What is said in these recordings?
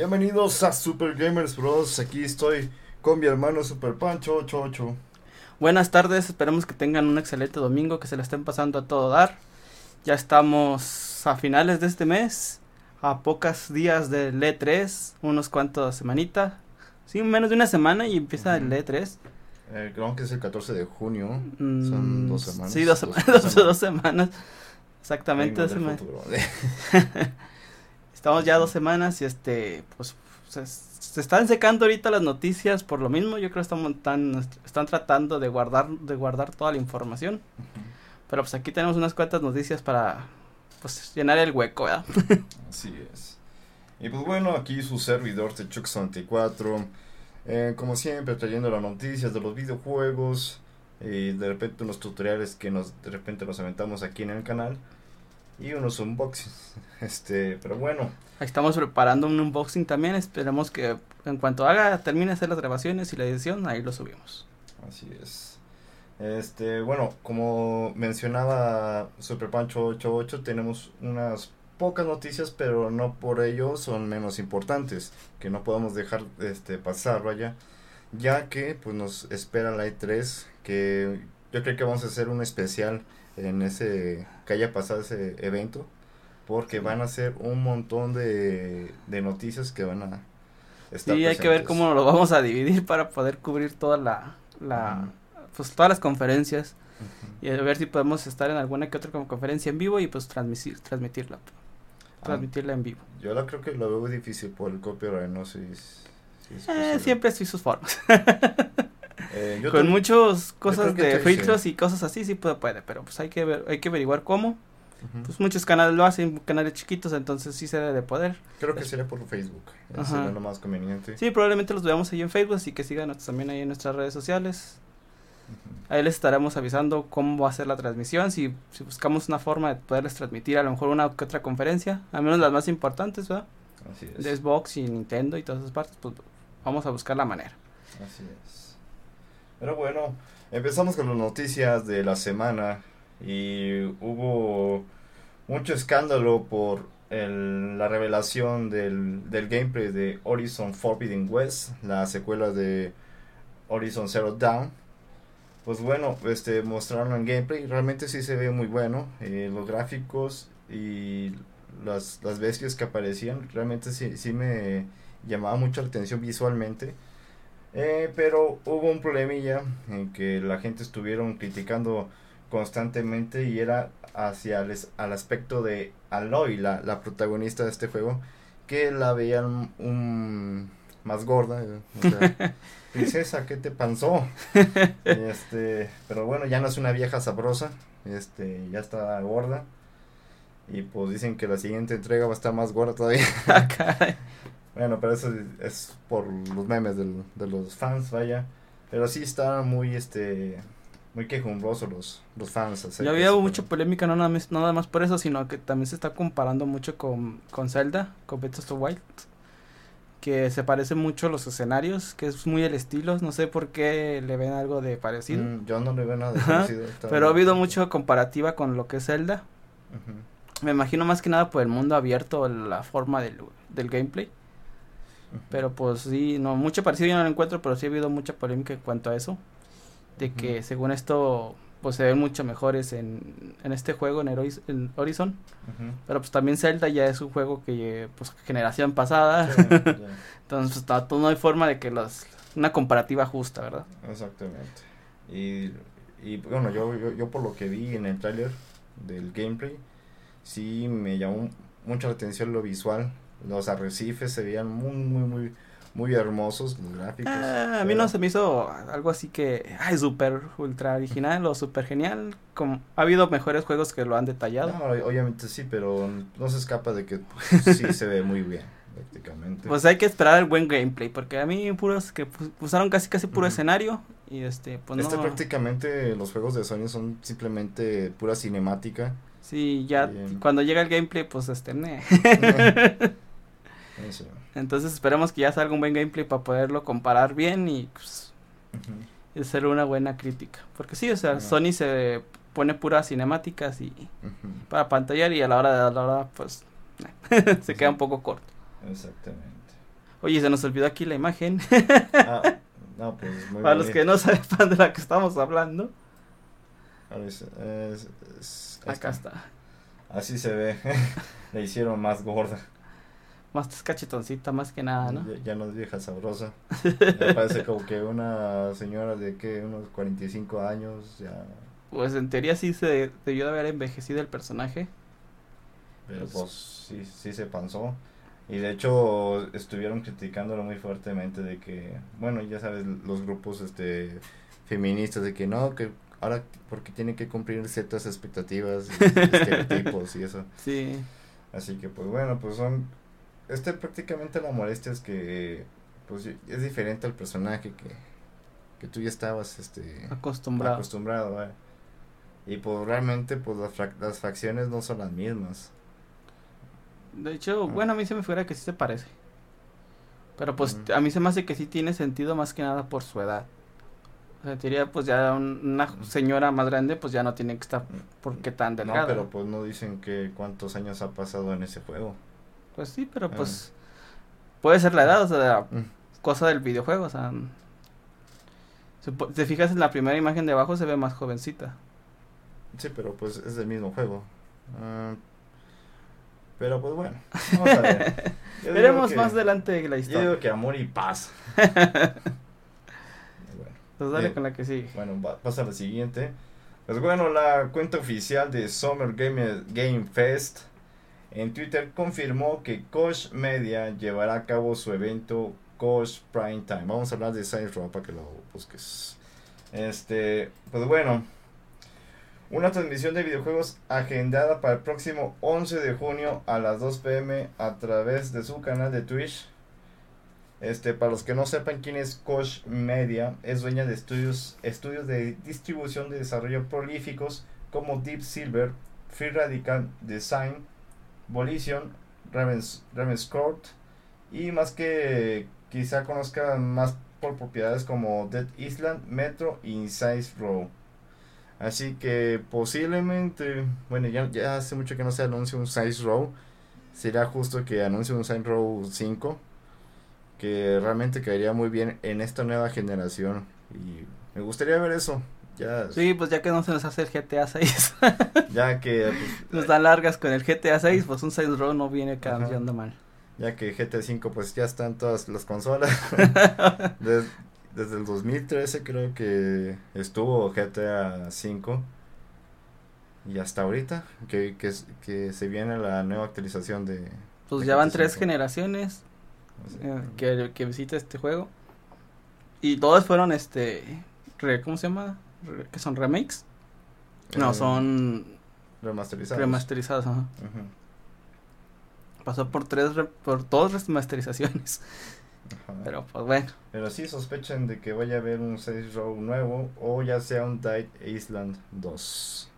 Bienvenidos a Super Gamers Bros. Aquí estoy con mi hermano Super Pancho 88. Buenas tardes, esperemos que tengan un excelente domingo, que se le estén pasando a todo dar. Ya estamos a finales de este mes, a pocos días del E3, unos cuantos semanitas. Sí, menos de una semana y empieza el E3. Eh, creo que es el 14 de junio. Mm, Son dos semanas. Sí, dos, semanas. Dos, dos semanas. Exactamente, dos semanas. Estamos ya dos semanas y este, pues se, se están secando ahorita las noticias por lo mismo. Yo creo que están, están tratando de guardar, de guardar toda la información. Pero pues aquí tenemos unas cuantas noticias para pues llenar el hueco, ¿verdad? Así es. Y pues bueno, aquí su servidor de Chuck64. eh, como siempre, trayendo las noticias de los videojuegos. Y de repente unos tutoriales que nos de repente nos aventamos aquí en el canal. Y unos unboxings. Este, pero bueno. Estamos preparando un unboxing también. Esperemos que en cuanto haga, termine de hacer las grabaciones y la edición, ahí lo subimos. Así es. Este, bueno, como mencionaba Super Pancho 88, tenemos unas pocas noticias, pero no por ello son menos importantes, que no podemos dejar este pasar, vaya, ya que pues nos espera la E3, que yo creo que vamos a hacer un especial en ese que haya pasado ese evento, porque van a ser un montón de, de noticias que van a estar Sí, hay que ver cómo lo vamos a dividir para poder cubrir toda la, la pues todas las conferencias y a ver si podemos estar en alguna que otra como conferencia en vivo y pues transmitir, transmitirla, Ah, transmitirla en vivo. Yo la creo que lo veo difícil por el copyright, no sé si, si es Eh, siempre sí sus formas. Eh, yo Con te- muchas cosas de filtros sí. y cosas así sí puede, puede, pero pues hay que ver, hay que averiguar cómo. Pues muchos canales lo hacen, canales chiquitos, entonces sí se debe de poder. creo que sería por Facebook, ese Ajá. sería lo más conveniente. Sí, probablemente los veamos ahí en Facebook, así que síganos también ahí en nuestras redes sociales. Ujú. Ahí les estaremos avisando cómo va a ser la transmisión, si, si buscamos una forma de poderles transmitir a lo mejor una que otra conferencia, al menos las más importantes, ¿verdad? Así es. De Xbox y Nintendo y todas esas partes, pues vamos a buscar la manera. Así es. Pero bueno, empezamos con las noticias de la semana y hubo mucho escándalo por el- la revelación del, del gameplay de Horizon Forbidden West, la secuela de Horizon Zero Dawn. Pues bueno, este mostraron el gameplay, realmente sí se ve muy bueno, eh, los gráficos y las, las bestias que aparecían, realmente sí, sí me llamaba mucho la atención visualmente. Eh, pero hubo un problemilla en que la gente estuvieron criticando constantemente y era hacia el, al aspecto de Aloy, la, la protagonista de este juego, que la veían un, más gorda. eh, o sea, princesa, ¿qué te pasó? este, pero bueno, ya no es una vieja sabrosa, este, ya está gorda. Y pues dicen que la siguiente entrega va a estar más gorda todavía. Bueno, pero eso es- por los memes del- de los fans, vaya. Pero sí está muy, este, muy quejumbrosos los, los fans. de había ese mucha polémica, no nada más, nada más por eso, sino que también se está comparando mucho con, con Zelda, con Breath of the Wild, que se parecen mucho los escenarios, que es muy el estilo, no sé por qué le ven algo de parecido, Mm, yo no le veo nada de parecido, pero ha habido mucha comparativa con lo que es Zelda, me imagino más que nada por el mundo abierto, la forma del, del gameplay. Pero pues sí, no, mucho parecido yo no lo encuentro, pero sí ha habido mucha polémica en cuanto a eso, de que según esto, pues se ven mucho mejores en, en este juego, en, Horizon, Ujú. Pero pues también Zelda ya es un juego que pues generación pasada. Sí, Entonces pues, no, no hay forma de que los una comparativa justa, ¿verdad? exactamente. Y, y bueno, yo, yo, yo por lo que vi en el tráiler del gameplay, sí me llamó mucho la atención lo visual. Los arrecifes se veían muy, muy, muy, muy hermosos, los gráficos. Ah, a mí no se me hizo algo así que ay súper ultra original o súper genial. Como ha habido mejores juegos que lo han detallado. No, obviamente sí, pero no se escapa de que pues, sí se ve muy bien, prácticamente. Pues hay que esperar el buen gameplay porque a mí puros que usaron casi casi puro escenario y este pues este no. prácticamente los juegos de Sony son simplemente pura cinemática. Sí, ya cuando llega el gameplay pues este ne. Eso. Entonces esperemos que ya salga un buen gameplay para poderlo comparar bien y pues hacer una buena crítica. Porque sí, o sea. Sony se pone puras cinemáticas y para pantallar y a la hora de a la hora pues se queda un poco corto. Exactamente. Oye, se nos olvidó aquí la imagen. Ah, no, pues muy Para los que no sepan de la que estamos hablando. A ver, es- es- es- ahí Acá está. Así se ve. Le hicieron más gorda. Más cachetoncita, más que nada, ¿no? Ya, ya no es vieja sabrosa. Ya parece como que una señora de que unos 45 años ya. Pues en teoría sí se debió de haber envejecido el personaje. Pero Pues- pues sí, sí se pasó. Y de hecho estuvieron criticándolo muy fuertemente de que, bueno, ya sabes, los grupos este feministas de que no, que ahora porque tiene que cumplir ciertas expectativas, y estereotipos y eso. Sí. Así que pues bueno, pues son este prácticamente la molestia es que pues es diferente al personaje que que tú ya estabas este Acostumbrado. acostumbrado, ¿vale? Y pues realmente pues las, las facciones no son las mismas. De hecho, Ah. bueno, a mí se me fuera que sí se parece. Pero pues a mí se me hace que sí tiene sentido más que nada por su edad. O sea, teoría, pues ya un- una señora más grande, pues ya no tiene que estar porque tan delgada. No, pero pues no dicen que cuántos años ha pasado en ese juego. Pues sí, pero Ah. pues puede ser la edad, o sea, Mm. cosa del videojuego, o sea. Si te fijas en la primera imagen de abajo se ve más jovencita. Sí, pero pues es del mismo juego. Ah, pero pues bueno, vamos a ver. Yo Veremos que- más adelante de la Yo historia. digo que amor y paz. bueno. Pues dale con la que sigue. Bueno, va- pasa a la siguiente. Pues bueno, la cuenta oficial de Summer Game, Game Fest en Twitter confirmó que Koch Media llevará a cabo su evento Koch Prime Time. Vamos a hablar de Science Row para que lo busques. Este, pues bueno, una transmisión de videojuegos agendada para el próximo 11 de junio a las 2 pm a través de su canal de Twitch. Este, para los que no sepan quién es Koch Media, es dueña de estudios, estudios de distribución de desarrollo prolíficos como Deep Silver, Free Radical Design, Volition, Ravens, Ravenscourt y más que quizá conozcan más por propiedades como Dead Island, Metro y Size Row. Así que posiblemente, bueno, ya, ya hace mucho que no se anuncia un Size Row. Será justo que anuncie un Size Row 5 que realmente caería muy bien en esta nueva generación y me gustaría ver eso ya Sí, pues ya que no se nos hace el GTA 6, ya que pues, nos dan largas con el GTA 6, pues un Saints Row no viene cambiando mal. ya que GTA 5 pues ya están todas las consolas Des- desde el 2013 creo que estuvo GTA 5 y hasta ahorita que, que, que se viene la nueva actualización de Pues de ya van tres 5. generaciones sea, eh, que, que visita este juego. Y todas fueron, este, ¿cómo se llama? ¿Que son remakes? No, eh, son remasterizados remasterizados, ajá. Pasó por tres, re- por dos remasterizaciones. ajá. Pero pues bueno, Pero sí sospechan de que vaya a haber un 6 Row nuevo o ya sea un Dead Island 2.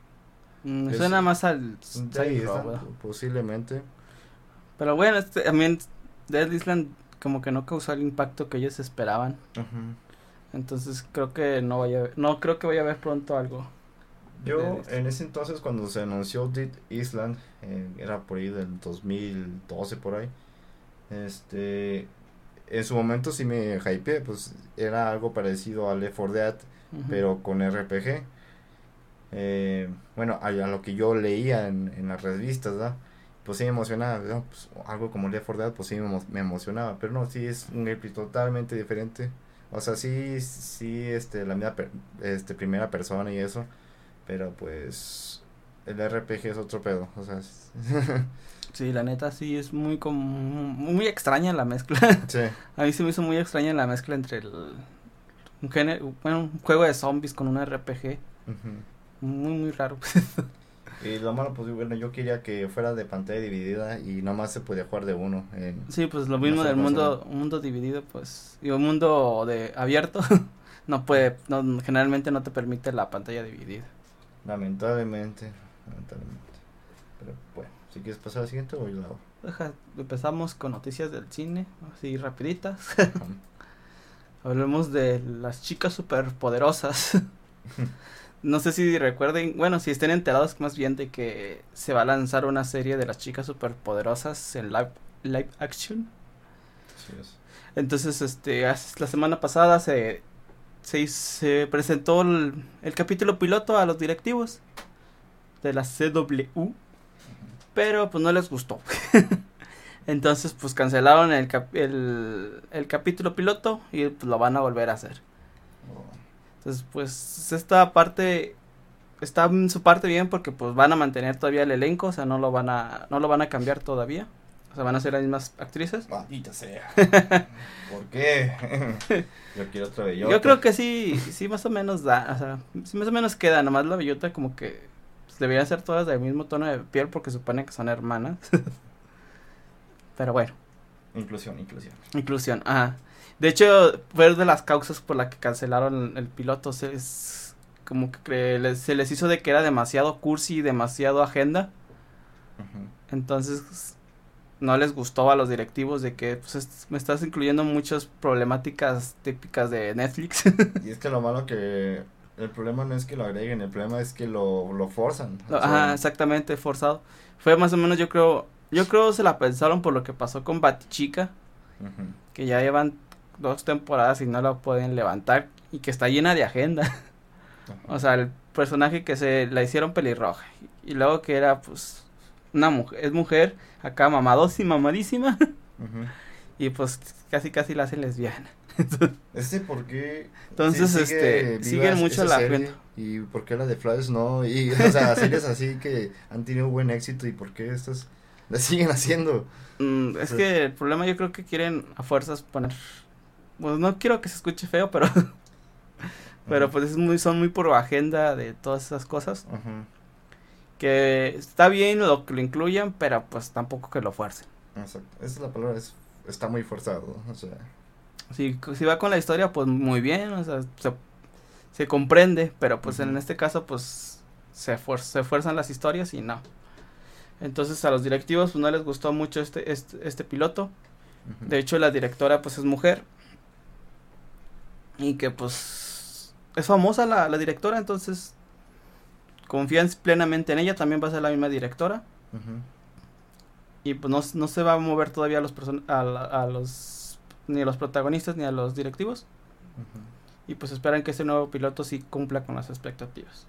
mm, Es- suena más al Row, Island, posiblemente. Pero bueno, este, también Dead Island como que no causó el impacto que ellos esperaban. Ujú. Entonces creo que no vaya a no creo que vaya a haber pronto algo. Yo en ese entonces cuando se anunció Dead Island, eh, era por ahí del 2012 por ahí, este, en su momento sí me hypeé, pues era algo parecido a Left 4 Dead, pero con RPG. Eh, bueno, a, a lo que yo leía en, en las revistas, ¿verdad? Pues sí me emocionaba, ¿no? Pues, algo como Left 4 Dead, pues sí me emocionaba, pero no, sí es un gameplay totalmente diferente. O sea, sí, sí, este, la misma per- este, primera persona y eso, pero pues el RPG es otro pedo, o sea, Sí, la neta sí es muy como muy extraña la mezcla. sí, A mí se me hizo muy extraña la mezcla entre el un género, bueno, un juego de zombies con un RPG. Muy muy raro. Y lo malo, pues bueno, yo quería que fuera de pantalla dividida y nomás se podía jugar de uno. En, Sí, pues lo mismo del mundo, un mundo dividido, pues, y un mundo de abierto, no puede, no, generalmente no te permite la pantalla dividida. lamentablemente, lamentablemente. Pero bueno, si quieres pasar al siguiente lo hago. Deja, empezamos con noticias del cine, así rapiditas. Hablemos de las chicas superpoderosas. no sé si recuerden, bueno, si estén enterados más bien de que se va a lanzar una serie de las chicas superpoderosas en live, live action. Así es. Entonces, este, la semana pasada se, se, presentó el, el capítulo piloto a los directivos de la CW, pero pues no les gustó. Entonces, pues cancelaron el, cap- el, el capítulo piloto y pues, lo van a volver a hacer. Entonces, pues esta parte está en su parte bien porque pues van a mantener todavía el elenco, o sea, no lo van a no lo van a cambiar todavía. O sea, van a ser las mismas actrices. Maldita sea. ¿Por qué? Yo quiero otra bellota. Yo creo que sí, sí más o menos da, o sea, sí más o menos queda, nomás la bellota como que pues, deberían ser todas del mismo tono de piel porque supone que son hermanas. Pero bueno, Inclusión, inclusión. inclusión, ajá. De hecho, fue de las causas por la que cancelaron el piloto, se es como que se les hizo de que era demasiado cursi, demasiado agenda. Entonces no les gustó a los directivos de que pues, est- me estás incluyendo muchas problemáticas típicas de Netflix. Y es que lo malo que... El problema no es que lo agreguen, el problema es que lo, lo forzan. Sea, Ajá, exactamente, forzado. Fue más o menos, yo creo, yo creo se la pensaron por lo que pasó con Batichica, que ya llevan dos temporadas y no la pueden levantar y que está llena de agenda. Ajá. O sea, el personaje que se la hicieron pelirroja y luego que era pues una mujer, es mujer, acá mamadísima, mamadísima y pues casi casi la hacen lesbiana. Este, ¿por qué? Entonces, sí este, viva siguen mucho la serie? agenda. ¿Y por qué la de Flash no? Y, o sea, series así que han tenido buen éxito y por qué estas la siguen haciendo. Mm, es que el problema yo creo que quieren a fuerzas poner, pues no quiero que se escuche feo, pero pero pues es muy son muy por agenda de todas esas cosas que está bien lo que lo incluyan, pero pues tampoco que lo fuercen. Exacto. Esa es la palabra, es, está muy forzado. O sea, Si, si va con la historia, pues muy bien, o sea, se, se comprende, pero pues en este caso, pues se, fuer- se fuerzan las historias y no. Entonces a los directivos pues no les gustó mucho este, este, este piloto. De hecho la directora pues es mujer. Y que pues es famosa la, la directora, entonces confían plenamente en ella, también va a ser la misma directora. Y pues no, no se va a mover todavía a los, person- a, la- a los ni a los protagonistas ni a los directivos. Y pues esperan que este nuevo piloto sí cumpla con las expectativas.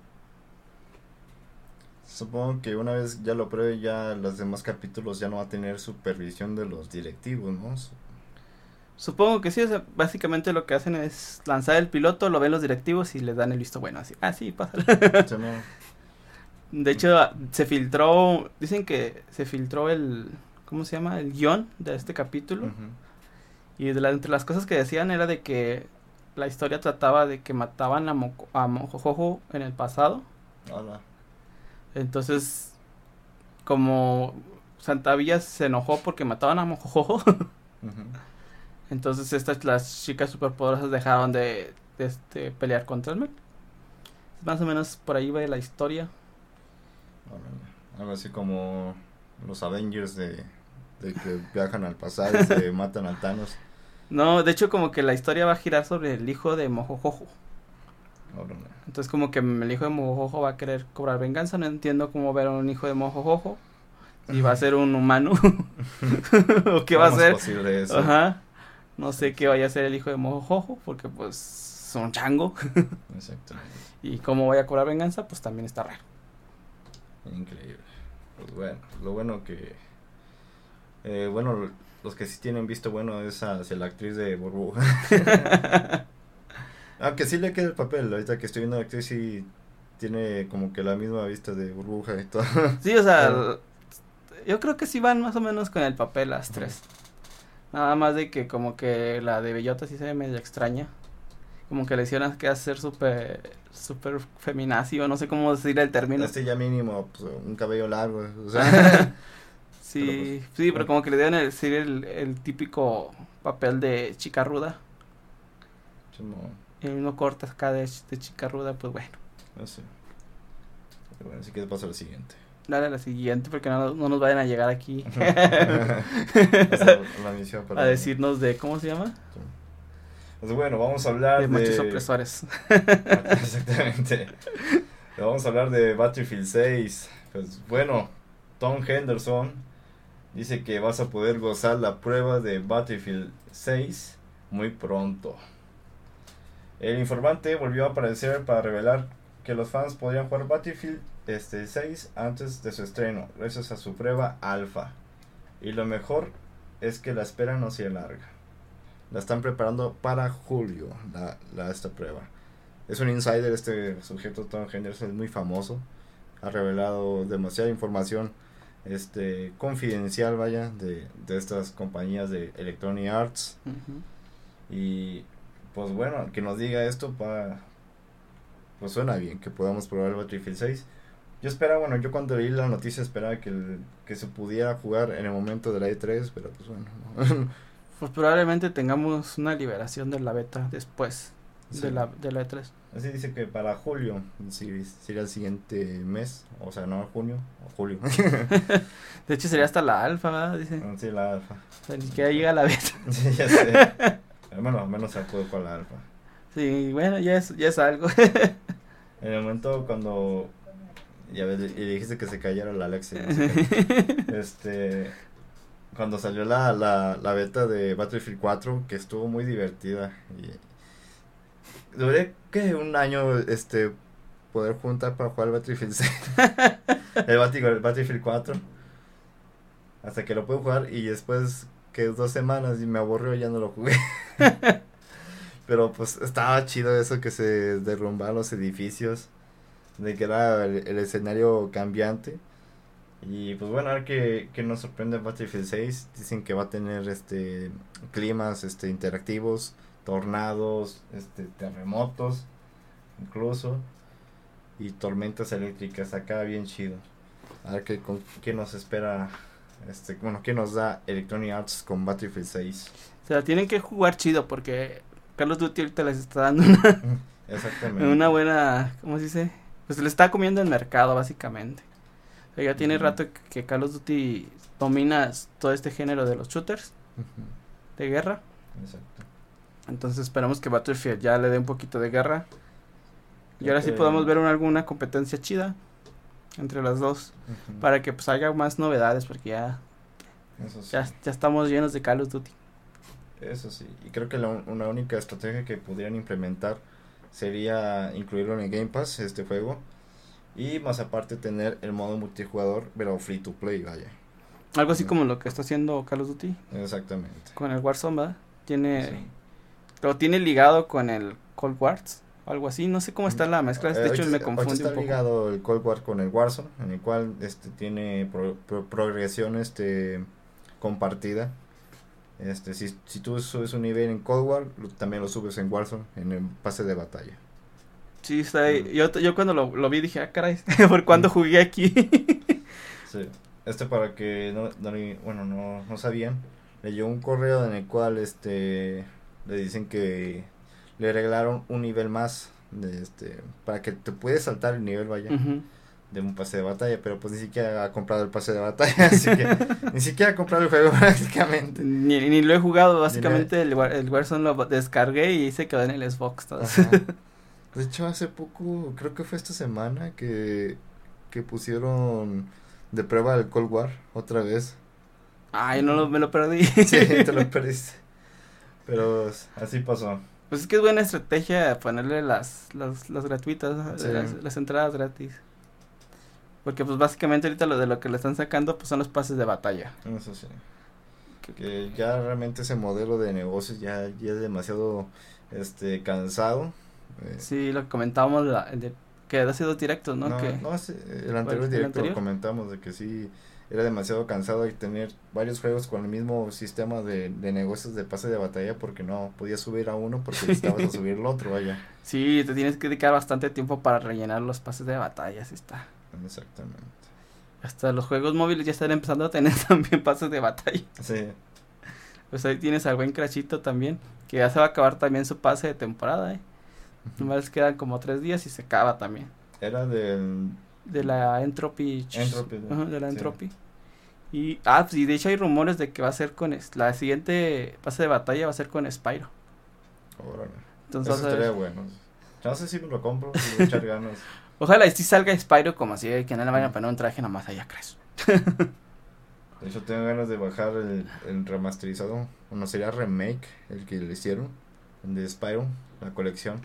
Supongo que una vez ya lo pruebe, ya los demás capítulos ya no va a tener supervisión de los directivos, ¿no? Su- Supongo que sí, o sea, básicamente lo que hacen es lanzar el piloto, lo ven los directivos y les dan el visto bueno, así, ah, sí, pásale. o sea, no- De hecho, se filtró, dicen que se filtró el, ¿cómo se llama? El guion de este capítulo. Y de la- entre las cosas que decían era de que la historia trataba de que mataban a, Moco- a Mojojojo en el pasado. Hola. Entonces, como Santa Villa se enojó porque mataban a Mojojojo. entonces estas, las chicas superpoderosas dejaron de, de, este, pelear contra el mal. Más o menos por ahí va la historia. Algo así como los Avengers de, de que viajan al pasado y se matan al Thanos. No, de hecho como que la historia va a girar sobre el hijo de Mojojojo. Entonces como que el hijo de Mojojojo va a querer cobrar venganza. No entiendo cómo ver a un hijo de Mojojojo. Si va a ser un humano. o qué va a ¿Cómo es ser. posible eso? Ajá. No sé qué vaya a ser el hijo de Mojojojo. Porque pues son chango. Exactamente. y cómo vaya a cobrar venganza pues también está raro. Increíble. Pues bueno, lo bueno que... Eh, bueno, los que sí tienen visto bueno es hacia la actriz de Burbuja. Aunque sí le queda el papel, ahorita que estoy viendo la actriz sí tiene como que la misma vista de Burbuja y todo. Sí, o sea, Pero- yo creo que sí van más o menos con el papel las tres. Nada más de que como que la de Bellota sí se ve medio extraña. Como que le hicieron que hacer súper, súper feminacio, no sé cómo decir el término. Este ya mínimo, pues, un cabello largo, o sea... sí, pero pues, sí, pero como que le dieron el, decir el, el típico papel de chica ruda. como, El mismo corte acá de, de chica ruda, pues bueno. no sé. Pero bueno, así que paso al siguiente. Dale a la siguiente porque no, no nos vayan a llegar aquí a decirnos de, ¿cómo se llama? Pues bueno, vamos a hablar De de... machos opresores. Exactamente. Vamos a hablar de Battlefield 6. Pues bueno, Tom Henderson dice que vas a poder gozar la prueba de Battlefield 6 muy pronto. El informante volvió a aparecer para revelar que los fans podrían jugar Battlefield este 6 antes de su estreno, gracias a su prueba alfa. Y lo mejor es que la espera no sea larga. La están preparando para julio, la, la, esta prueba. Es un insider, este sujeto Tom Henderson es muy famoso. Ha revelado demasiada información este confidencial, vaya, de, de estas compañías de Electronic Arts. Y pues bueno, que nos diga esto para... Pues suena bien, que podamos probar el Battlefield 6. Yo esperaba, bueno, yo cuando leí la noticia esperaba que, que se pudiera jugar en el momento de la E3, pero pues bueno. pues probablemente tengamos una liberación de la beta después de, la, de la E3. Así dice que para julio, si, sería el siguiente mes, o sea, no junio, o julio. de hecho sería hasta la alfa, ¿verdad? Dice. Ah, sí, la alfa. O sea, ni siquiera llega la beta. sí, ya sé. Bueno, al menos se puede con la alfa. Sí, bueno, ya es, ya es algo. En el momento cuando ya ves, y dijiste que se cayera la Alexia. este, cuando salió la, la, la beta de Battlefield 4, que estuvo muy divertida. Y duré que un año este poder juntar para jugar Battlefield 6. el, Battlefield, el Battlefield 4. Hasta que lo pude jugar y después que dos semanas y me aburrió ya no lo jugué. Pero pues estaba chido eso que se derrumbaban los edificios, de que era el, escenario cambiante. Y pues bueno, a ver que, que nos sorprende Battlefield 6. Dicen que va a tener este climas este interactivos, tornados, este terremotos, incluso y tormentas eléctricas acá bien chido. A ver qué, con, qué nos espera este, bueno, ¿qué nos da Electronic Arts con Battlefield 6? O sea, tienen que jugar chido porque Carlos Duty ahorita les está dando una, Exactamente. una buena, ¿cómo se dice? Pues le está comiendo el mercado básicamente. O sea, ya tiene rato que, Carlos Duty domina todo este género de los shooters de guerra. Exacto. Entonces esperamos que Battlefield ya le dé un poquito de guerra. Y ahora sí podamos ver alguna competencia chida entre las dos para que pues haya más novedades porque ya ya, ya estamos llenos de Call of Duty eso sí. Y creo que la, una única estrategia que pudieran implementar sería incluirlo en el Game Pass este juego. Y más aparte tener el modo multijugador pero free to play vaya. Algo así como lo que está haciendo Call of Duty. Exactamente. Con el Warzone ¿verdad? tiene lo tiene ligado con el Cold Wars algo así, no sé cómo está la mezcla, de hecho me confunde está un poco. ligado el Cold War con el Warzone, en el cual este tiene progresión este compartida. Este, si, si tú subes un nivel en Cold War, también lo subes en Warzone, en el pase de batalla. Sí, está ahí. Yo, yo cuando lo, lo vi dije, ah, caray, ¿por cuándo jugué aquí? sí, este para que no, no, bueno, no, no sabían, leyó un correo en el cual este le dicen que le regalaron un nivel más de este para que te puedes saltar el nivel vaya de un pase de batalla pero pues ni siquiera ha comprado el pase de batalla así que ni siquiera ha comprado el juego prácticamente ni, ni lo he jugado básicamente el, el Warzone lo descargué y se quedó en el Xbox de hecho hace poco creo que fue esta semana que que pusieron de prueba el Cold War otra vez. Ay no lo, me lo perdí. Sí te lo perdiste. Pero así pasó. Pues es que es buena estrategia ponerle las, las, las gratuitas, las, entradas gratis. Porque pues básicamente ahorita lo de lo que le están sacando pues son los pases de batalla. Eso sí. Que, ya realmente ese modelo de negocios ya, ya es demasiado este cansado. Eh. Sí, lo que comentábamos que ha sido directo, ¿no? No, que, no el anterior directo lo comentamos de que sí era demasiado cansado y tener varios juegos con el mismo sistema de, de negocios de pase de batalla porque no podías subir a uno porque necesitabas a subir el otro, vaya. Sí, te tienes que dedicar bastante tiempo para rellenar los pases de batalla, así está. Exactamente. Hasta los juegos móviles ya están empezando a tener también pases de batalla. Sí. Pues ahí tienes al buen Crashito también, que ya se va a acabar también su pase de temporada, eh. Nomás quedan como tres días y se acaba también. Era del... De la Entropy. Entropy. de la Entropy. Y, ah, pues, y de hecho hay rumores de que va a ser con, la siguiente pase de batalla va a ser con Spyro. Órale. Entonces, Eso estaría bueno. No sé si me lo compro, si voy a echar ganas. Ojalá y si salga Spyro como así, que no le vayan a poner un traje nada más allá, crees. De hecho, tengo ganas de bajar el, el remasterizado. Bueno, sería remake el que le hicieron. El de Spyro, la colección.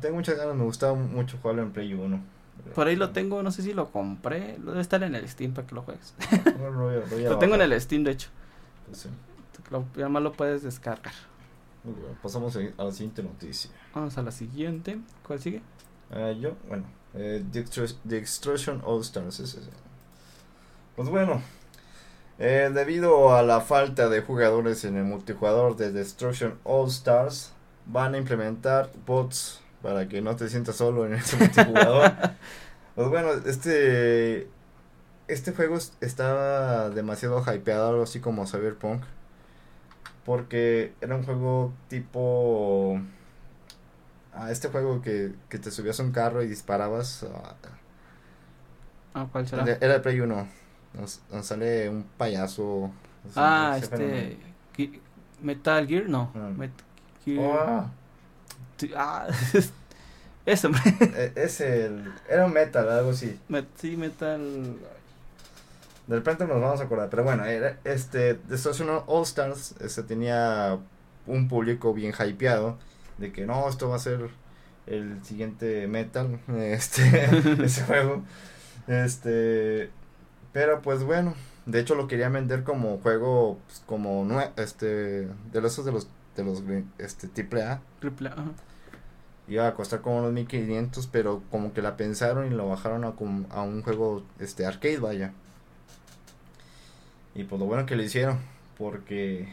Tengo muchas ganas, me gustaba mucho jugarlo en Play 1. Por ahí lo tengo, no sé si lo compré. Debe estar en el Steam para que lo juegues. Lo, lo Lo tengo en el Steam, de hecho. Pues sí. Lo, ya más lo puedes descargar. Muy Pasamos a la siguiente noticia. Vamos a la siguiente. ¿Cuál sigue? Ah, yo, bueno, eh, The, Extru- The Extrusion All Stars. es ese. Pues bueno, eh, debido a la falta de jugadores en el multijugador de Destruction All Stars, van a implementar bots para que no te sientas solo en ese multijugador. pues bueno, este este juego es- estaba demasiado hypeado, algo así como Cyberpunk, porque era un juego tipo a este juego que, que te subías a un carro y disparabas. ah, Ah, ¿cuál será? era de Play 1. Nos, nos sale un payaso. Ah, fenómeno. este. Metal Gear, no. Ah. Met- Gear- Oh, T- Ah, ese, hombre. e- es el. Era un metal, algo así. Met- sí, Metal. De repente nos vamos a acordar. Pero bueno, era, este. Destruction All Stars este, tenía un público bien hypeado. De que no, esto va a ser el siguiente metal. Este. ese juego. Este. Pero pues bueno. De hecho lo quería vender como juego. pues, como nue este. De los de los. De los este, triple A. Triple A. Iba a costar como unos 1500, pero como que la pensaron y lo bajaron a, a un juego este arcade, vaya. Y pues lo bueno que lo hicieron, porque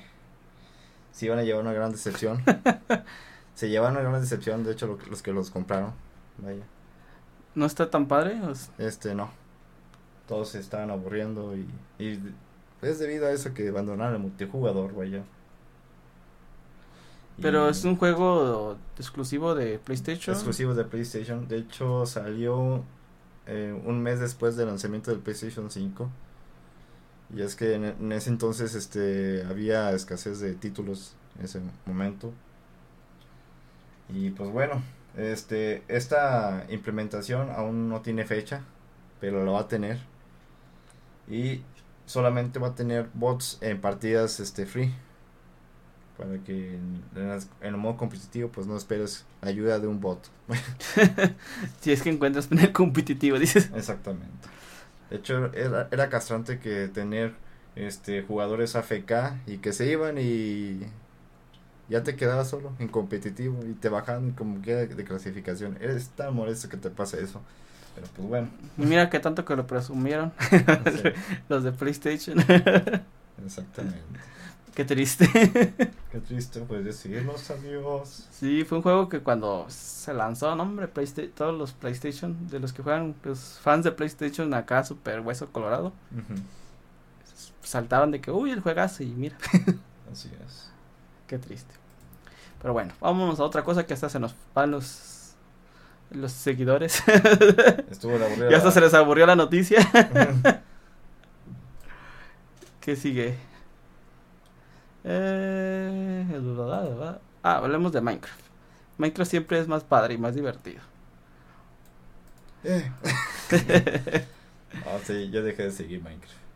se iban a llevar una gran decepción. se llevan una gran decepción, de hecho, lo- los que los compraron, vaya. ¿No está tan padre? Este, no. Todos se estaban aburriendo y, y es debido a eso que abandonaron el multijugador, vaya. Pero es un juego exclusivo de PlayStation. exclusivo de PlayStation. De hecho, salió eh, un mes después del lanzamiento del PlayStation 5. Y es que en, en ese entonces este había escasez de títulos en ese momento. Y pues bueno, este esta implementación aún no tiene fecha, pero lo va a tener. Y solamente va a tener bots en partidas este free para que en, en las- en el modo competitivo pues no esperes ayuda de un bot. Si es que encuentras en el competitivo, dices. Exactamente. De hecho era, era castrante que tener este jugadores AFK y que se iban y ya te quedabas solo en competitivo y te bajaban como que de clasificación. Es tan molesto que te pasa eso. Pero pues bueno. Y mira que tanto que lo presumieron sí, los de PlayStation. exactamente. Qué triste. Qué triste pues decirnos adiós. Sí, fue un juego que cuando se lanzó, no hombre, Playsta- todos los PlayStation, de los que juegan, los fans de PlayStation acá, super hueso colorado, saltaron de que, uy, el juegazo, y mira, Así es. Qué triste. Pero bueno, vámonos a otra cosa que hasta se nos van los, los seguidores. Estuvo la ya hasta se les aburrió la noticia. ¿Qué sigue? Eh, ah, hablemos de Minecraft. Minecraft siempre es más padre y más divertido. Eh. Ah, sí, yo dejé de seguir Minecraft.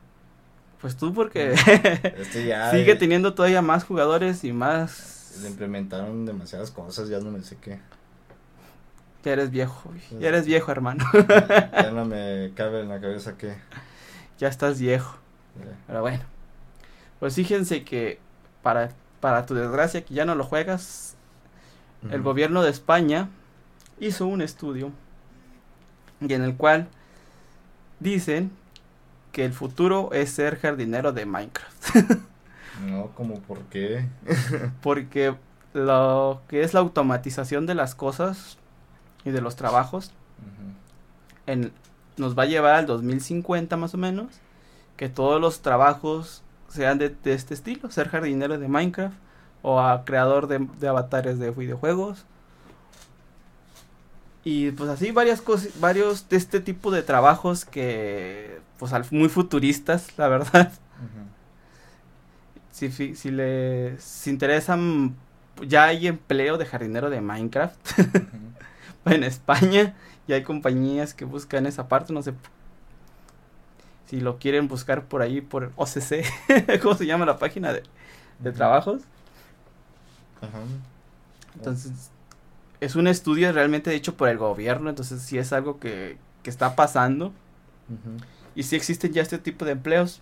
Pues tú porque Este ya sigue teniendo todavía más jugadores y más... le implementaron demasiadas cosas, ya no me sé qué. Ya eres viejo, ya eres viejo hermano, Ya no me cabe en la cabeza que. ya estás viejo. Pero bueno, pues fíjense que para, para tu desgracia que ya no lo juegas, el gobierno de España hizo un estudio y en el cual dicen que el futuro es ser jardinero de Minecraft. No, como por qué. Porque lo que es la automatización de las cosas y de los trabajos en, nos va a llevar al 2050 más o menos. Que todos los trabajos sean de, de este estilo, ser jardinero de Minecraft o a creador de, de avatares de videojuegos. Y pues así varias cosas, varios de este tipo de trabajos que pues al- muy futuristas, la verdad. Si, si les interesan, ya hay empleo de jardinero de Minecraft en España y hay compañías que buscan esa parte, no sé. Si lo quieren buscar por ahí, por OCC, ¿cómo se llama la página de, de trabajos? Ajá. Entonces, es un estudio realmente hecho por el gobierno, entonces sí es algo que, que está pasando. Y sí existen ya este tipo de empleos.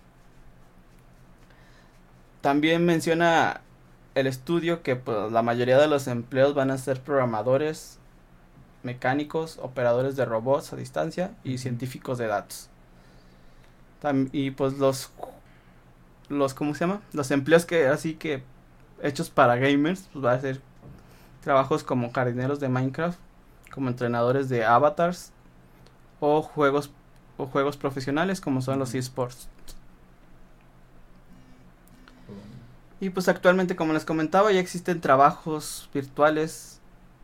También menciona el estudio que pues, la mayoría de los empleos van a ser programadores, mecánicos, operadores de robots a distancia y científicos de datos. Tam- y pues los los ¿cómo se llama? Los empleos que así que hechos para gamers, pues va a ser trabajos como jardineros de Minecraft, como entrenadores de avatars o juegos o juegos profesionales como son los esports. Y pues actualmente, como les comentaba, ya existen trabajos virtuales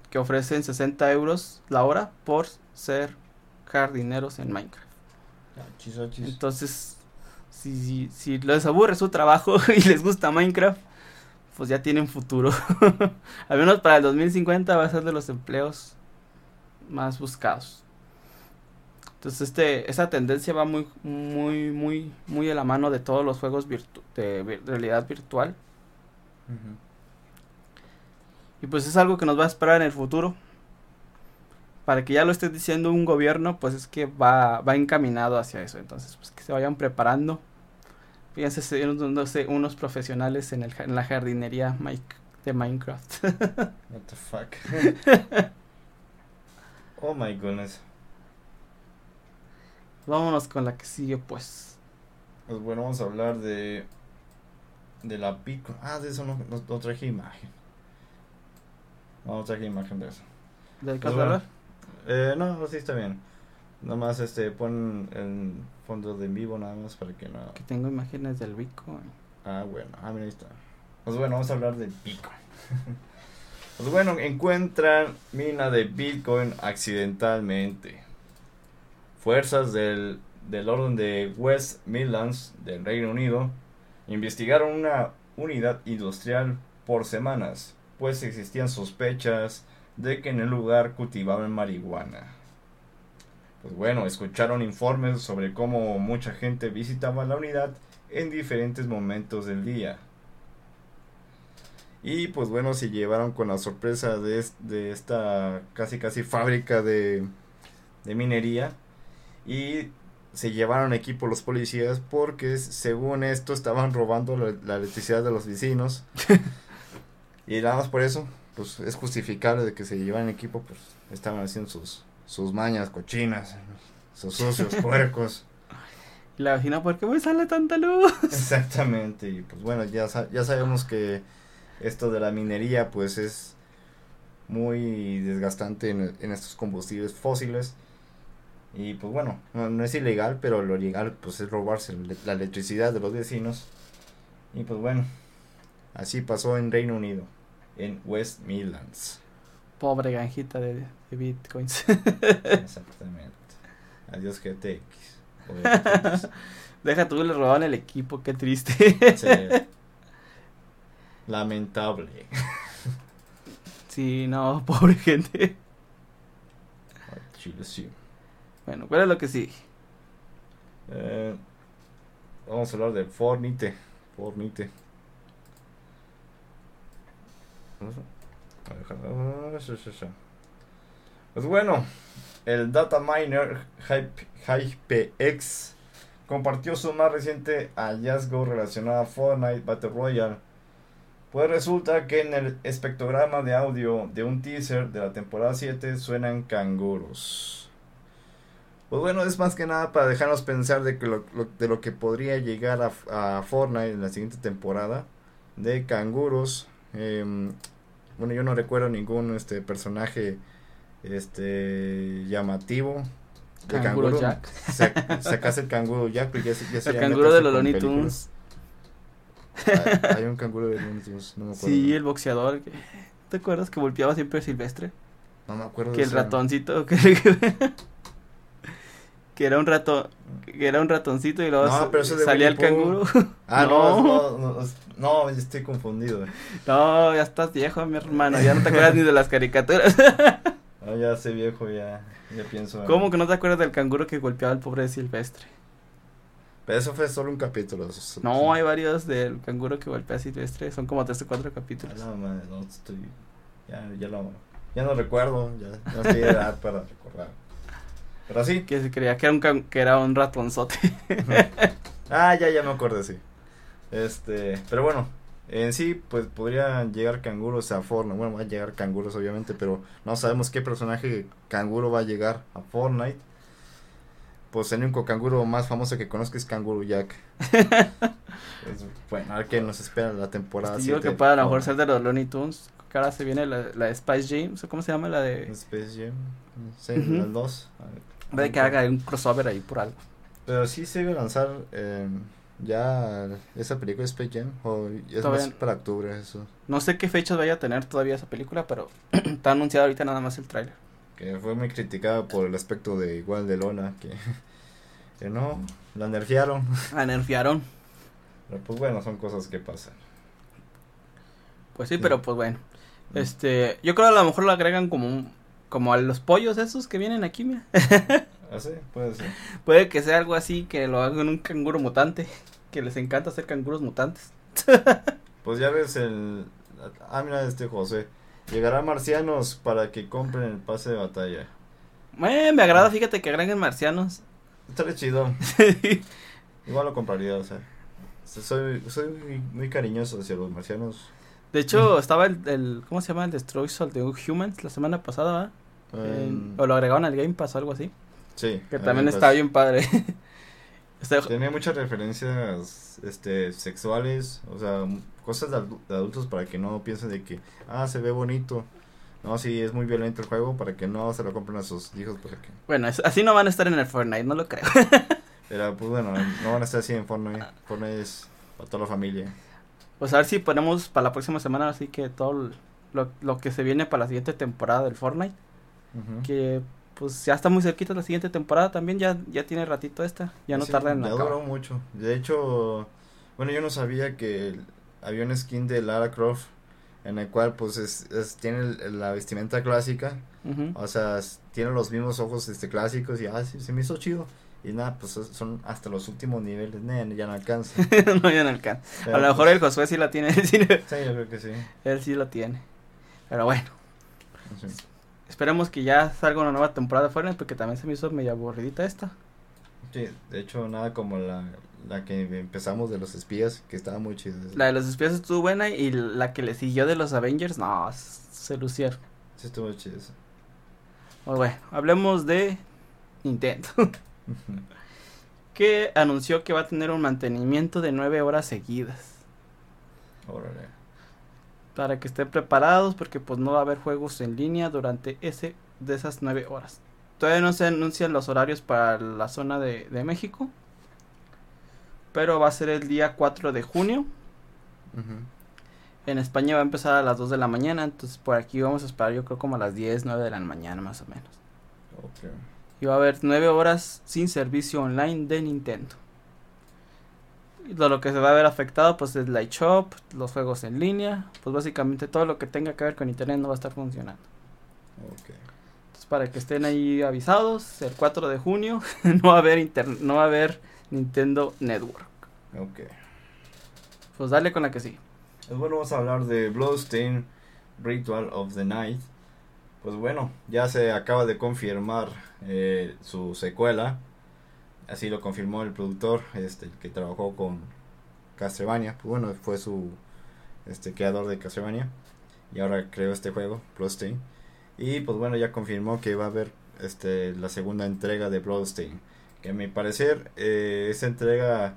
que ofrecen 60 euros la hora por ser jardineros en Minecraft. Achis, achis. Entonces, si, si, si les aburre su trabajo y les gusta Minecraft, pues ya tienen futuro. Al menos para el 2050 va a ser de los empleos más buscados. Entonces, este, esa tendencia va muy, muy, muy, muy de la mano de todos los juegos virtu- de realidad virtual. Y pues es algo que nos va a esperar en el futuro. Para que ya lo esté diciendo un gobierno, pues es que va, va encaminado hacia eso. Entonces, pues que se vayan preparando. Fíjense, se- no sé, unos profesionales en, el, en la jardinería Mike, de Minecraft. What the fuck. oh my goodness. Vámonos con la que sigue, pues. Pues bueno, vamos a hablar de. De la pico. Ah, de eso no, no, no traje imagen. No, no traje imagen de eso. ¿De qué Pues bueno. Eh, no, sí está bien. Nomás este, pon el fondo de en vivo nada más para que no. Que tengo imágenes del Bitcoin. Ah, bueno, ah, mira, ahí está. Pues bueno, vamos a hablar del Bitcoin. pues bueno, encuentran mina de Bitcoin accidentalmente. Fuerzas del, del orden de West Midlands del Reino Unido investigaron una unidad industrial por semanas, pues existían sospechas de que en el lugar cultivaban marihuana. Pues bueno, escucharon informes sobre cómo mucha gente visitaba la unidad en diferentes momentos del día. Y pues bueno, se llevaron con la sorpresa de, es- de esta casi casi fábrica de, de minería. Y se llevaron equipo los policías porque según esto estaban robando la, la electricidad de los vecinos. y nada más por eso, pues es justificable de que se llevaran equipo, pues estaban haciendo sus, sus mañas cochinas, sus sucios puercos. La vecina, ¿por qué me sale tanta luz? Exactamente, y pues bueno, ya, sa- ya sabemos que esto de la minería pues es muy desgastante en, en estos combustibles fósiles. Y pues bueno, no, no es ilegal, pero lo ilegal pues es robarse la electricidad de los vecinos. Y pues bueno, así pasó en Reino Unido, en West Midlands. Pobre granjita de, de Bitcoins. Exactamente. Adiós GTX. Deja tú, le robaron el equipo, qué triste. Sí. Lamentable. Sí, no, pobre gente. Ay, Chile, sí. Bueno, ¿cuál es lo que sigue? Eh, vamos a hablar de Fornite. Fornite. Pues bueno, el data miner Hype- HypeX compartió su más reciente hallazgo relacionado a Fortnite Battle Royale. Pues resulta que en el espectrograma de audio de un teaser de la temporada 7 suenan canguros. Pues bueno, es más que nada para dejarnos pensar de, que lo, que podría llegar a, a Fortnite en la siguiente temporada de canguros. Em, bueno, yo no recuerdo ningún este personaje este llamativo de Canguro canguro. Jack. Sa- sacas el canguro Jack, pero ya, se- ya El canguro de los Looney. Tunes. Hay, hay un canguro de Looney Tunes, no me acuerdo. Sí, el boxeador. que- ¿Te acuerdas que golpeaba siempre a Silvestre? No me acuerdo Que de el ese- ratoncito. Que, que era un rato. Que era un ratoncito y luego No, salía el canguro. Ah, no, No. no, no, es- no, estoy confundido. No, ya estás viejo, mi hermano. Ya no te acuerdas ni de las caricaturas. Ah, ya sé viejo, ya, ya pienso. en- ¿Cómo que no te acuerdas del canguro que golpeaba al pobre Silvestre? Pero eso fue solo un capítulo. eso- No, hay varios del canguro que golpea a Silvestre. Son como tres o cuatro capítulos. Ah, No, madre, no estoy. Ya, ya lo. Ya no recuerdo. Ya no estoy de edad para recordar. Pero sí. Que se creía que era un, que era un ratonzote. Ah, ya, ya me acuerdo, sí. Este, pero bueno, en sí, pues podrían llegar canguros a Fortnite. Bueno, van a llegar canguros, obviamente, pero no sabemos qué personaje canguro va a llegar a Fortnite. Pues el único canguro más famoso que conozco es Canguro Jack. Bueno, a ver qué nos espera la temporada. Digo siete que de puede a lo mejor ser de los Looney Tunes. Que ahora se viene la, la de Spice Jam. ¿Cómo se llama la de.? Space Jam, sí, Ujú. el 2. De que haga un crossover ahí por algo. Pero sí se iba a lanzar eh, ya esa película de Space Jam. O es más para octubre eso. No sé qué fechas vaya a tener todavía esa película, pero está anunciado ahorita nada más el tráiler. que fue muy criticada por el aspecto de igual de Lola, que, que no, la nerfearon. La nerfearon. Pero pues bueno, son cosas que pasan. Pues sí, Sí. pero pues bueno. Este, yo creo que a lo mejor lo agregan como un, como a los pollos esos que vienen aquí, mira. Así, puede ser. Puede que sea algo así que lo hagan un canguro mutante, que les encanta hacer canguros mutantes. Pues ya ves el... Ah, mira este José. Llegará marcianos para que compren el pase de batalla. Eh, me agrada, fíjate que agreguen marcianos. Estaría chido. Igual lo compraría, o sea. Soy, soy muy, muy cariñoso hacia los marcianos. De hecho, estaba el, el, ¿cómo se llama? El Destroy All the Humans la semana pasada, ¿verdad? O lo agregaron al Game Pass o algo así. sí. Que también está bien padre. Este, Tenía muchas referencias este sexuales, o sea, cosas de, adu- de adultos para que no piensen de que, ah, se ve bonito. No, sí, es muy violento el juego para que no se lo compren a sus hijos. Para que... bueno, es- así no van a estar en el Fortnite, no lo creo. Pero pues bueno, no van a estar así en Fortnite. Fortnite es para toda la familia. Pues a ver si ponemos para la próxima semana, así que todo lo, lo que se viene para la siguiente temporada del Fortnite. Ujú. Que pues ya está muy cerquita la siguiente temporada también, ya, ya tiene ratito esta, ya no Sí, tarda en Ya acabar. duró mucho. De hecho, bueno, yo no sabía que había un skin de Lara Croft en el cual pues es, es- tiene el- la vestimenta clásica. Ujú. O sea, tiene los mismos ojos este clásicos y ah, sí, se me hizo chido. Y nada, pues es- son hasta los últimos niveles, nah, ya no alcanza. no, ya no alcanza. Pero, A lo mejor pues, el Josué sí la tiene, sí, yo creo que sí. él sí lo tiene. Pero bueno, Sí. esperemos que ya salga una nueva temporada Fortnite porque también se me hizo medio aburridita esta. Sí, de hecho, nada como la, la que empezamos de los espías, que estaba muy chida. La de los espías estuvo buena y la que le siguió de los Avengers, no, se lucieron. Sí, estuvo chido. eso. Pues bueno, hablemos de Nintendo. que anunció que va a tener un mantenimiento de 9 horas seguidas. Órale. Para que estén preparados porque pues no va a haber juegos en línea durante ese de esas 9 horas. Todavía no se anuncian los horarios para la zona de, de México. Pero va a ser el día 4 de junio. En España va a empezar a las 2 de la mañana. Entonces por aquí vamos a esperar yo creo como a las 10, 9 de la mañana más o menos. Y va a haber 9 horas sin servicio online de Nintendo. Y lo que se va a ver afectado pues es Light Shop, los juegos en línea, pues básicamente todo lo que tenga que ver con internet no va a estar funcionando. Ok. Entonces para que estén ahí avisados, el 4 de junio no va a haber inter- no va a haber Nintendo Network. Ok. Pues dale con la que sí. Pues bueno, vamos a hablar de Bloodstain Ritual of the Night. Pues bueno, ya se acaba de confirmar eh, su secuela. Así lo confirmó el productor, este, que trabajó con Castlevania. Pues bueno, fue su este creador de Castlevania. Y ahora creó este juego, Bloodstain. Y pues bueno, ya confirmó que va a haber este la segunda entrega de Bloodstain. Que a mi parecer, eh, esa entrega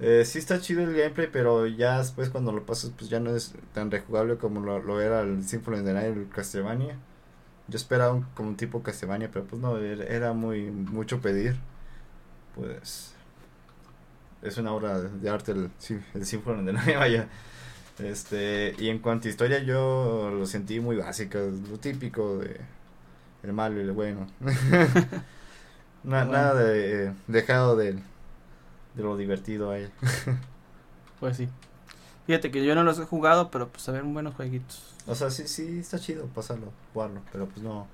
eh, sí está chido el gameplay, pero ya después cuando lo pasas, pues ya no es tan rejugable como lo, lo era el Symphony of the Night, el Castlevania. Yo esperaba un, como un tipo Castlevania, pero pues no, era, muy mucho pedir. Pues es una obra de arte el, el Symphony the Night, vaya. Este, y en cuanto a historia, yo lo sentí muy básico, lo típico de el malo y el bueno. Na- Bueno. Nada de dejado de, de lo divertido ahí. Pues sí. Fíjate que yo no los he jugado, pero pues a ver buenos jueguitos. O sea, sí, sí, está chido pasarlo, jugarlo, pero pues no,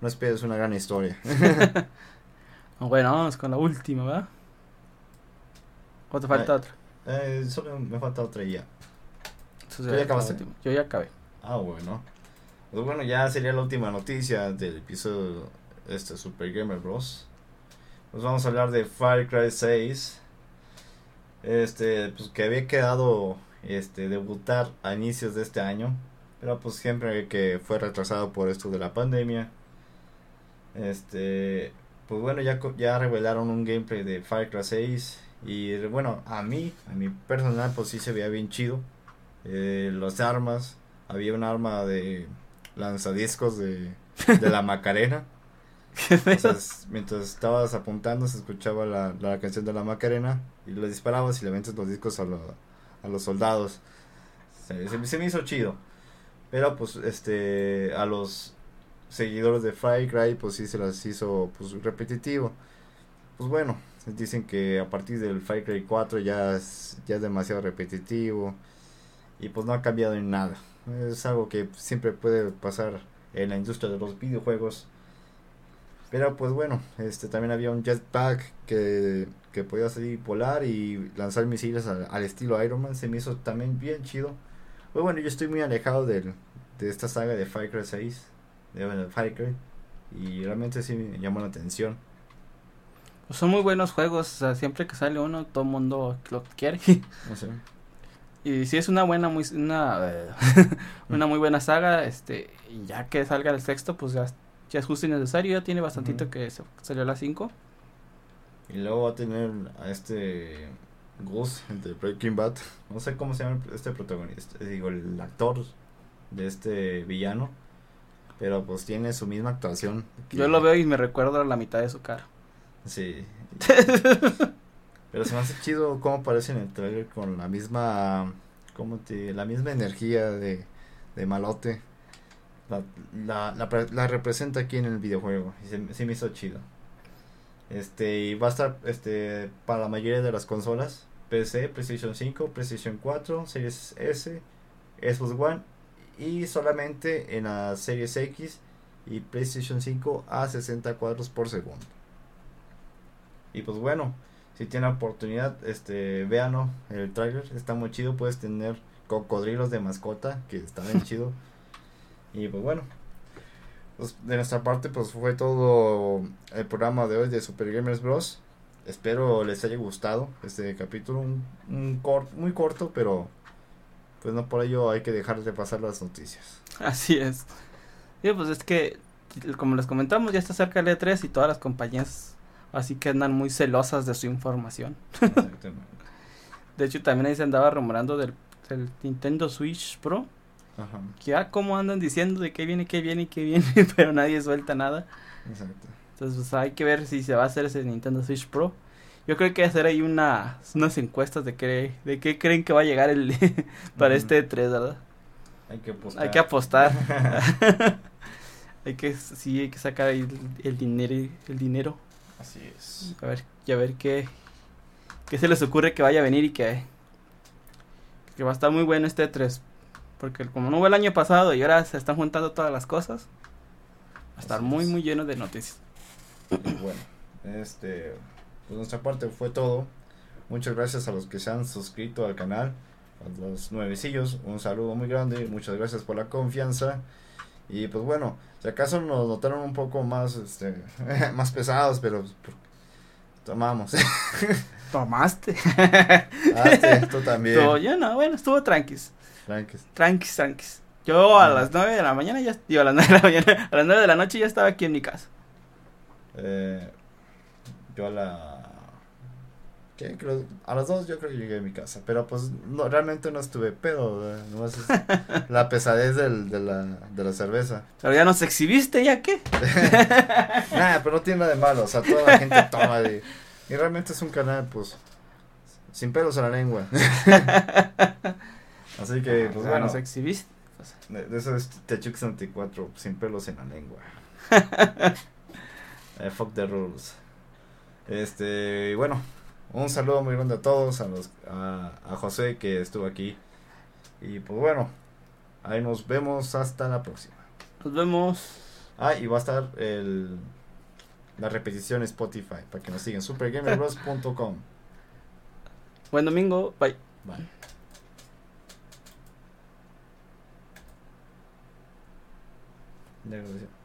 no esperes una gran historia. Bueno, vamos con la última, ¿verdad? ¿O te falta Ay. otra? Eh, solo me falta otra y ya. ¿Tú ya acabaste? Yo ya acabé. Ah, bueno. Pues bueno, ya sería la última noticia del episodio este Super Gamer Bros. Pues vamos a hablar de Far Cry 6. Este, pues que había quedado este debutar a inicios de este año, pero pues siempre que fue retrasado por esto de la pandemia. Este, pues bueno, ya ya revelaron un gameplay de Far Cry 6 y bueno, a mí, a mi personal pues sí se veía bien chido. Eh, las armas, había un arma de lanzadiscos de, de la Macarena. O sea, es- mientras estabas apuntando se escuchaba la, la canción de la Macarena y le disparabas y le metes los discos a, lo- a los soldados. Se, se- se me hizo chido. Pero pues este a los seguidores de Far Cry pues sí se las hizo pues repetitivo. Pues bueno, dicen que a partir del Far Cry 4 ya es, ya es demasiado repetitivo y pues no ha cambiado en nada. Es algo que siempre puede pasar en la industria de los videojuegos. Pero pues bueno, este también había un jetpack que, que podía salir volar y lanzar misiles al, al estilo Iron Man. Se me hizo también bien chido. Pues bueno, yo estoy muy alejado del, de esta saga de Far Cry 6, de, bueno, Far Cry, y realmente sí me llamó la atención. Pues son muy buenos juegos. O sea, siempre que sale uno, todo el mundo lo quiere. No sé. Y si es una buena, muy, una, una muy buena saga, este, y ya que salga el sexto, pues ya, ya es justo y necesario, ya tiene bastantito que se- salió a las 5. Y luego va a tener a este Gus de Breaking Bad. No sé cómo se llama este protagonista, digo, el actor de este villano. Pero pues tiene su misma actuación. Yo lo veo y me recuerdo a la mitad de su cara. Sí. Pero se me hace chido cómo aparece en el trailer con la misma. ¿Cómo te.? La misma energía de, de malote. La, la, la, pre- la representa aquí en el videojuego. Y se, se me hizo chido. Este. Y va a estar este para la mayoría de las consolas: PC, PlayStation 5, PlayStation 4, Series S, Xbox One. Y solamente en la Series X y PlayStation 5 a 60 cuadros por segundo. Y pues bueno, si tienen la oportunidad, este, véanlo, el trailer está muy chido, puedes tener cocodrilos de mascota, que está bien chido. Y pues bueno, pues de nuestra parte pues fue todo el programa de hoy de Super Gamers Bros. Espero les haya gustado este capítulo, un, un muy corto, pero pues no por ello hay que dejar de pasar las noticias. Así es. Sí, pues es que, como les comentamos, ya está cerca el E3 y todas las compañías así que andan muy celosas de su información. Exactamente. De hecho, también ahí se andaba rumorando del, del Nintendo Switch Pro. Ajá, Que ya como andan diciendo de que viene, que viene, que viene, pero nadie suelta nada. exacto. Entonces, pues hay que ver si se va a hacer ese Nintendo Switch Pro. Yo creo que hay que hacer ahí una, unas encuestas de qué, de qué creen que va a llegar el para Ujú. este E3, ¿verdad? Hay que apostar. Hay que apostar. hay que, sí, hay que sacar ahí el, el dinero, el dinero. Así es. A ver, y a ver qué, qué se les ocurre que vaya a venir y que, que va a estar muy bueno este E3. Porque como no hubo el año pasado y ahora se están juntando todas las cosas, va a estar Así muy, es. muy lleno de noticias. Y bueno, este, pues nuestra parte fue todo. Muchas gracias a los que se han suscrito al canal, a los nuevecillos, un saludo muy grande, muchas gracias por la confianza. Y pues bueno, si acaso nos notaron un poco más, este, más pesados, pero pues, por- tomamos. ¿Tomaste? Hazte, tú también. Estuvo- yo no, bueno, estuvo tranquis. Tranquis. Tranquis, tranquis. Yo a las 9 de la mañana ya, digo, a las 9 de la mañana, a las 9 de la noche ya estaba aquí en mi casa. Eh, yo a la... ¿Qué? Creo- a las dos yo creo que llegué a mi casa, pero pues no, realmente no estuve pedo. Nomás es la pesadez del, de, la, de la cerveza. Pero ya nos exhibiste, ¿ya qué? Nah, pero no tiene nada de malo, o sea, toda la gente toma y, y realmente es un canal, pues, sin pelos en la lengua. Así que, pues Ya bueno, nos exhibiste. de de eso es Techux 64, sin pelos en la lengua. Eh, fuck the rules. Este, y bueno, un saludo muy grande a todos, a los a, a José que estuvo aquí. Y pues bueno, ahí nos vemos hasta la próxima. Nos vemos. Ah, y va a estar el la repetición en Spotify para que nos sigan supergamerbros.com. Buen domingo. Bye. Bye. Ya, gracias.